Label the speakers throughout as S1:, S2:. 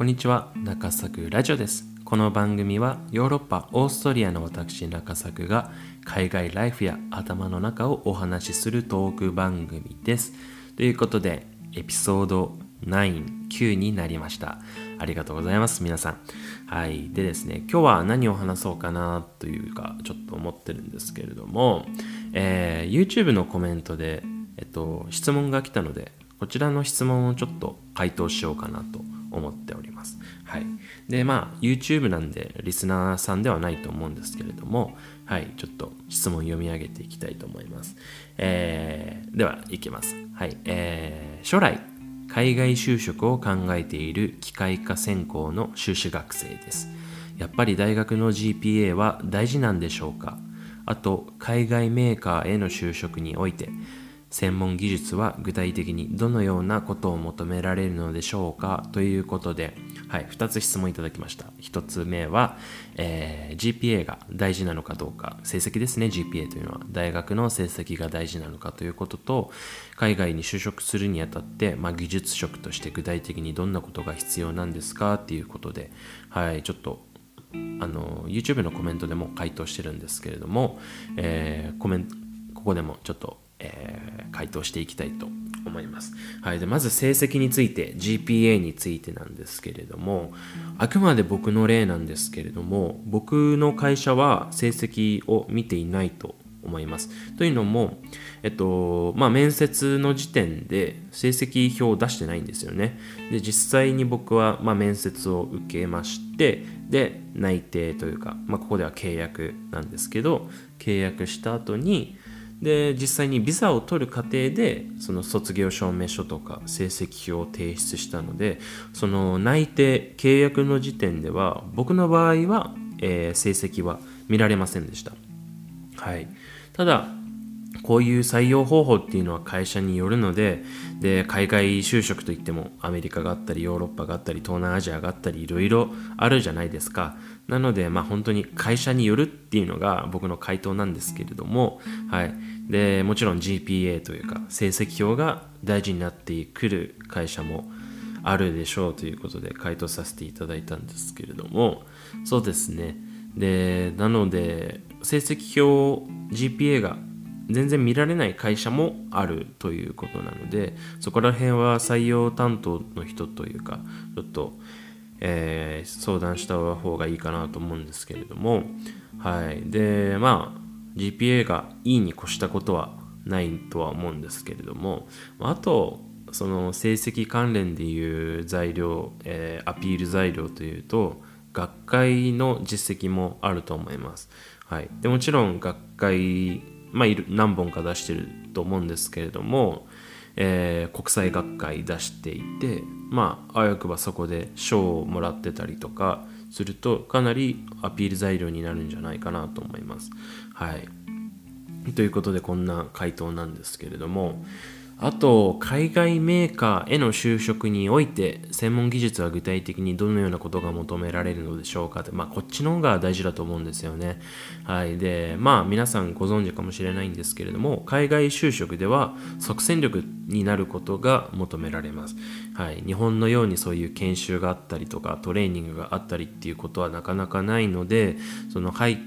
S1: こんにちは中作ラジオです。この番組はヨーロッパオーストリアの私中作が海外ライフや頭の中をお話しするトーク番組です。ということでエピソード99になりました。ありがとうございます皆さん。はい。でですね今日は何を話そうかなというかちょっと思ってるんですけれども、えー、YouTube のコメントでえっと質問が来たのでこちらの質問をちょっと回答しようかなと思っております。はい。で、まあ、YouTube なんで、リスナーさんではないと思うんですけれども、はい、ちょっと質問読み上げていきたいと思います。えー、では、いきます。はい。えー、将来、海外就職を考えている機械化専攻の修士学生です。やっぱり大学の GPA は大事なんでしょうか？あと、海外メーカーへの就職において、専門技術は具体的にどのようなことを求められるのでしょうかということで、はい、2つ質問いただきました。1つ目は、えー、GPA が大事なのかどうか、成績ですね、GPA というのは、大学の成績が大事なのかということと、海外に就職するにあたって、まあ、技術職として具体的にどんなことが必要なんですかっていうことで、はい、ちょっとあの YouTube のコメントでも回答してるんですけれども、えー、コメントここでもちょっとえー、回答していきたいと思います。はい、でまず成績について GPA についてなんですけれどもあくまで僕の例なんですけれども僕の会社は成績を見ていないと思います。というのも、えっとまあ、面接の時点で成績表を出してないんですよね。で実際に僕は、まあ、面接を受けましてで内定というか、まあ、ここでは契約なんですけど契約した後にで実際にビザを取る過程でその卒業証明書とか成績表を提出したのでその内定契約の時点では僕の場合は、えー、成績は見られませんでした、はい、ただこういう採用方法っていうのは会社によるのでで海外就職といってもアメリカがあったりヨーロッパがあったり東南アジアがあったりいろいろあるじゃないですか。なのでまあ本当に会社によるっていうのが僕の回答なんですけれどもはい。でもちろん GPA というか成績表が大事になってくる会社もあるでしょうということで回答させていただいたんですけれどもそうですね。でなので成績表 GPA が全然見られない会社もあるということなのでそこら辺は採用担当の人というかちょっと、えー、相談した方がいいかなと思うんですけれどもはいでまあ GPA がいいに越したことはないとは思うんですけれどもあとその成績関連でいう材料、えー、アピール材料というと学会の実績もあると思います。はい、でもちろん学会まあ、何本か出してると思うんですけれども、えー、国際学会出していてまああわよくばそこで賞をもらってたりとかするとかなりアピール材料になるんじゃないかなと思います。はい、ということでこんな回答なんですけれども、あと、海外メーカーへの就職において、専門技術は具体的にどのようなことが求められるのでしょうかって、まあ、こっちの方が大事だと思うんですよね。はい。で、まあ、皆さんご存知かもしれないんですけれども、海外就職では即戦力になることが求められます。はい。日本のようにそういう研修があったりとか、トレーニングがあったりっていうことはなかなかないので、その入っ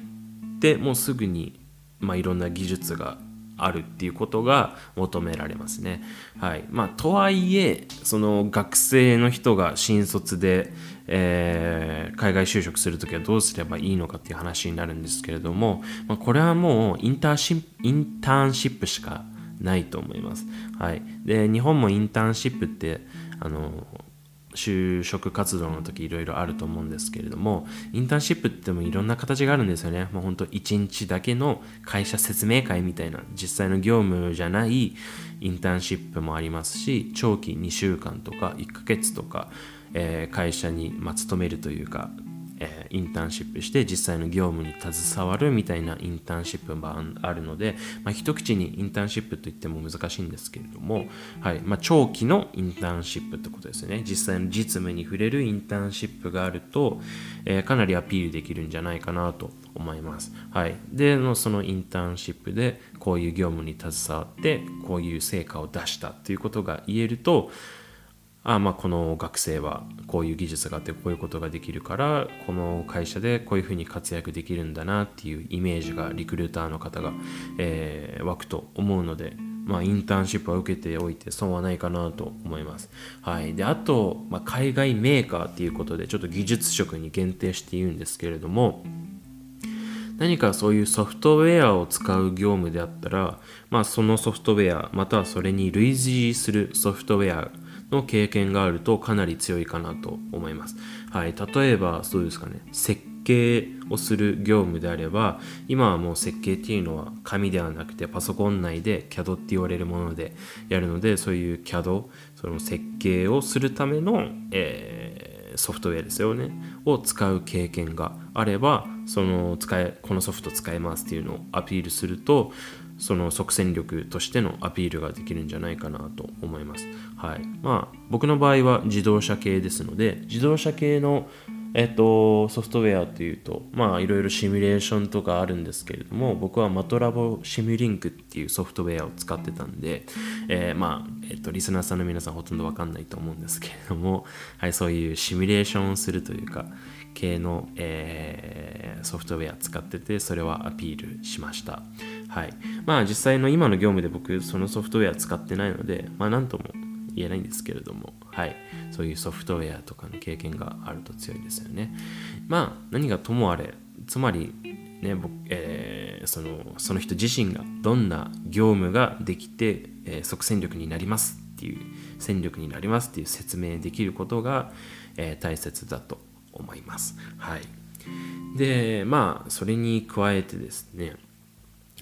S1: てもうすぐに、まあ、いろんな技術があるっていうことが求められますね。はいまあ、とはいえその学生の人が新卒で、えー、海外就職する時はどうすればいいのかっていう話になるんですけれども、まあ、これはもうインターシインターンシップしかないと思います。はい、で日本もインターンシップってあの就職活動の時いろいろあると思うんですけれどもインターンシップってもいろんな形があるんですよね。もうほんと1日だけの会社説明会みたいな実際の業務じゃないインターンシップもありますし長期2週間とか1ヶ月とか、えー、会社に、まあ、勤めるというかえー、インターンシップして実際の業務に携わるみたいなインターンシップもあるので、まあ、一口にインターンシップといっても難しいんですけれども、はい。まあ、長期のインターンシップってことですね。実際の実務に触れるインターンシップがあると、えー、かなりアピールできるんじゃないかなと思います。はい、でのそのインターンシップでこういう業務に携わってこういう成果を出したということが言えるとあまあこの学生はこういう技術があってこういうことができるからこの会社でこういうふうに活躍できるんだなっていうイメージがリクルーターの方が、えー、湧くと思うのでまあ、インターンシップは受けておいて損はないかなと思います。はい。で、あと、まあ、海外メーカーっていうことで、ちょっと技術職に限定して言うんですけれども、何かそういうソフトウェアを使う業務であったら、まあ、そのソフトウェア、またはそれに類似するソフトウェアの経験があるとかなり強いかなと思います。はい。例えば、そうですかね、設計をする業務であれば今はもう設計っていうのは紙ではなくてパソコン内で CAD って言われるものでやるのでそういう CAD その設計をするための、えー、ソフトウェアですよねを使う経験があればその使えこのソフト使えますっていうのをアピールするとその即戦力としてのアピールができるんじゃないかなと思います。はい。まあ、僕の場合は自動車系ですので、自動車系のえっと、ソフトウェアというと、まあ、いろいろシミュレーションとかあるんですけれども、僕はマトラボシミュリンクっていうソフトウェアを使ってたんで、えー、まあ、えっと、リスナーさんの皆さんほとんどわかんないと思うんですけれども、はい、そういうシミュレーションをするというか、系の、えー、ソフトウェア使ってて、それはアピールしました。はい。まあ、実際の今の業務で僕、そのソフトウェア使ってないので、まあ、なんとも言えないんですけれども、はい、そういうソフトウェアとかの経験があると強いですよね。まあ何がともあれつまりね僕、えー、そのその人自身がどんな業務ができて、えー、即戦力になりますっていう戦力になりますっていう説明できることが、えー、大切だと思います。はい、でまあそれに加えてですね、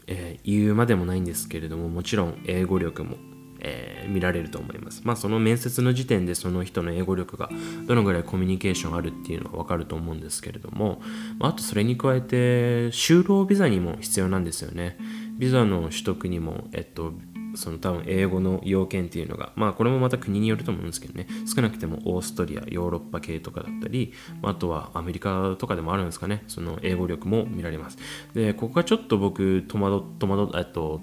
S1: えー、言うまでもないんですけれどももちろん英語力もえー、見られると思います。まあその面接の時点でその人の英語力がどのぐらいコミュニケーションあるっていうのはわかると思うんですけれども、まあ、あとそれに加えて就労ビザにも必要なんですよね。ビザの取得にも、えっと、その多分英語の要件っていうのが、まあこれもまた国によると思うんですけどね、少なくてもオーストリア、ヨーロッパ系とかだったり、あとはアメリカとかでもあるんですかね、その英語力も見られます。で、ここがちょっと僕、戸惑、戸惑、えっと、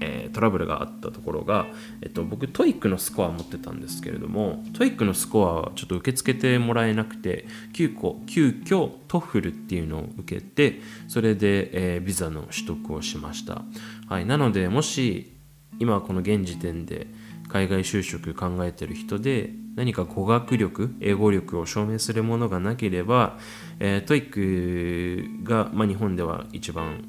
S1: えー、トラブルがあったところが、えっと、僕 TOEIC のスコア持ってたんですけれども TOEIC のスコアはちょっと受け付けてもらえなくて急遽急遽 TOEFL っていうのを受けてそれで、えー、ビザの取得をしました、はい、なのでもし今この現時点で海外就職考えてる人で何か語学力英語力を証明するものがなければ、えー、 TOEIC が、まあ、日本では一番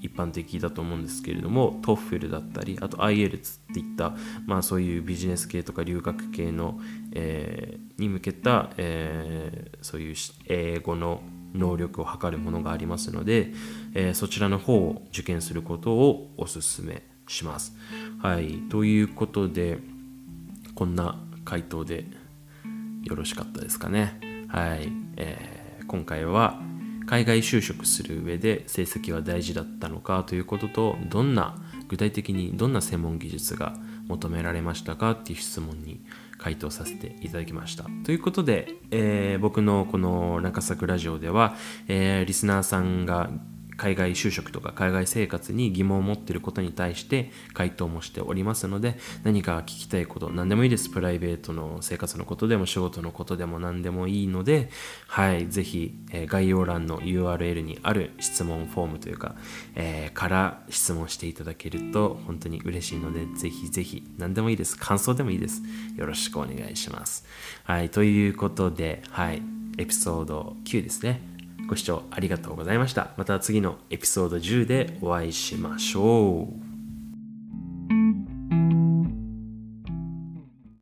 S1: 一般的だと思うんですけれども TOEFL だったりあと IELTS っていった、まあ、そういうビジネス系とか留学系の、えー、に向けた、えー、そういう英語の能力を測るものがありますので、えー、そちらの方を受験することをお勧め。します。はい、ということでこんな回答でよろしかったですかね。はい、えー、今回は海外就職する上で成績は大事だったのかということとどんな具体的にどんな専門技術が求められましたか？っていう質問に回答させていただきました。ということで、えー、僕のこの中作ラジオでは、えー、リスナーさんが海外就職とか海外生活に疑問を持っていることに対して回答もしておりますので何か聞きたいこと何でもいいです。プライベートの生活のことでも仕事のことでも何でもいいのではいぜひ、えー、概要欄の URL にある質問フォームというか、えー、から質問していただけると本当に嬉しいのでぜひぜひ何でもいいです。感想でもいいです。よろしくお願いします。はいということではいエピソード9ですね。ご視聴ありがとうございました。また次のエピソード10でお会いしましょう。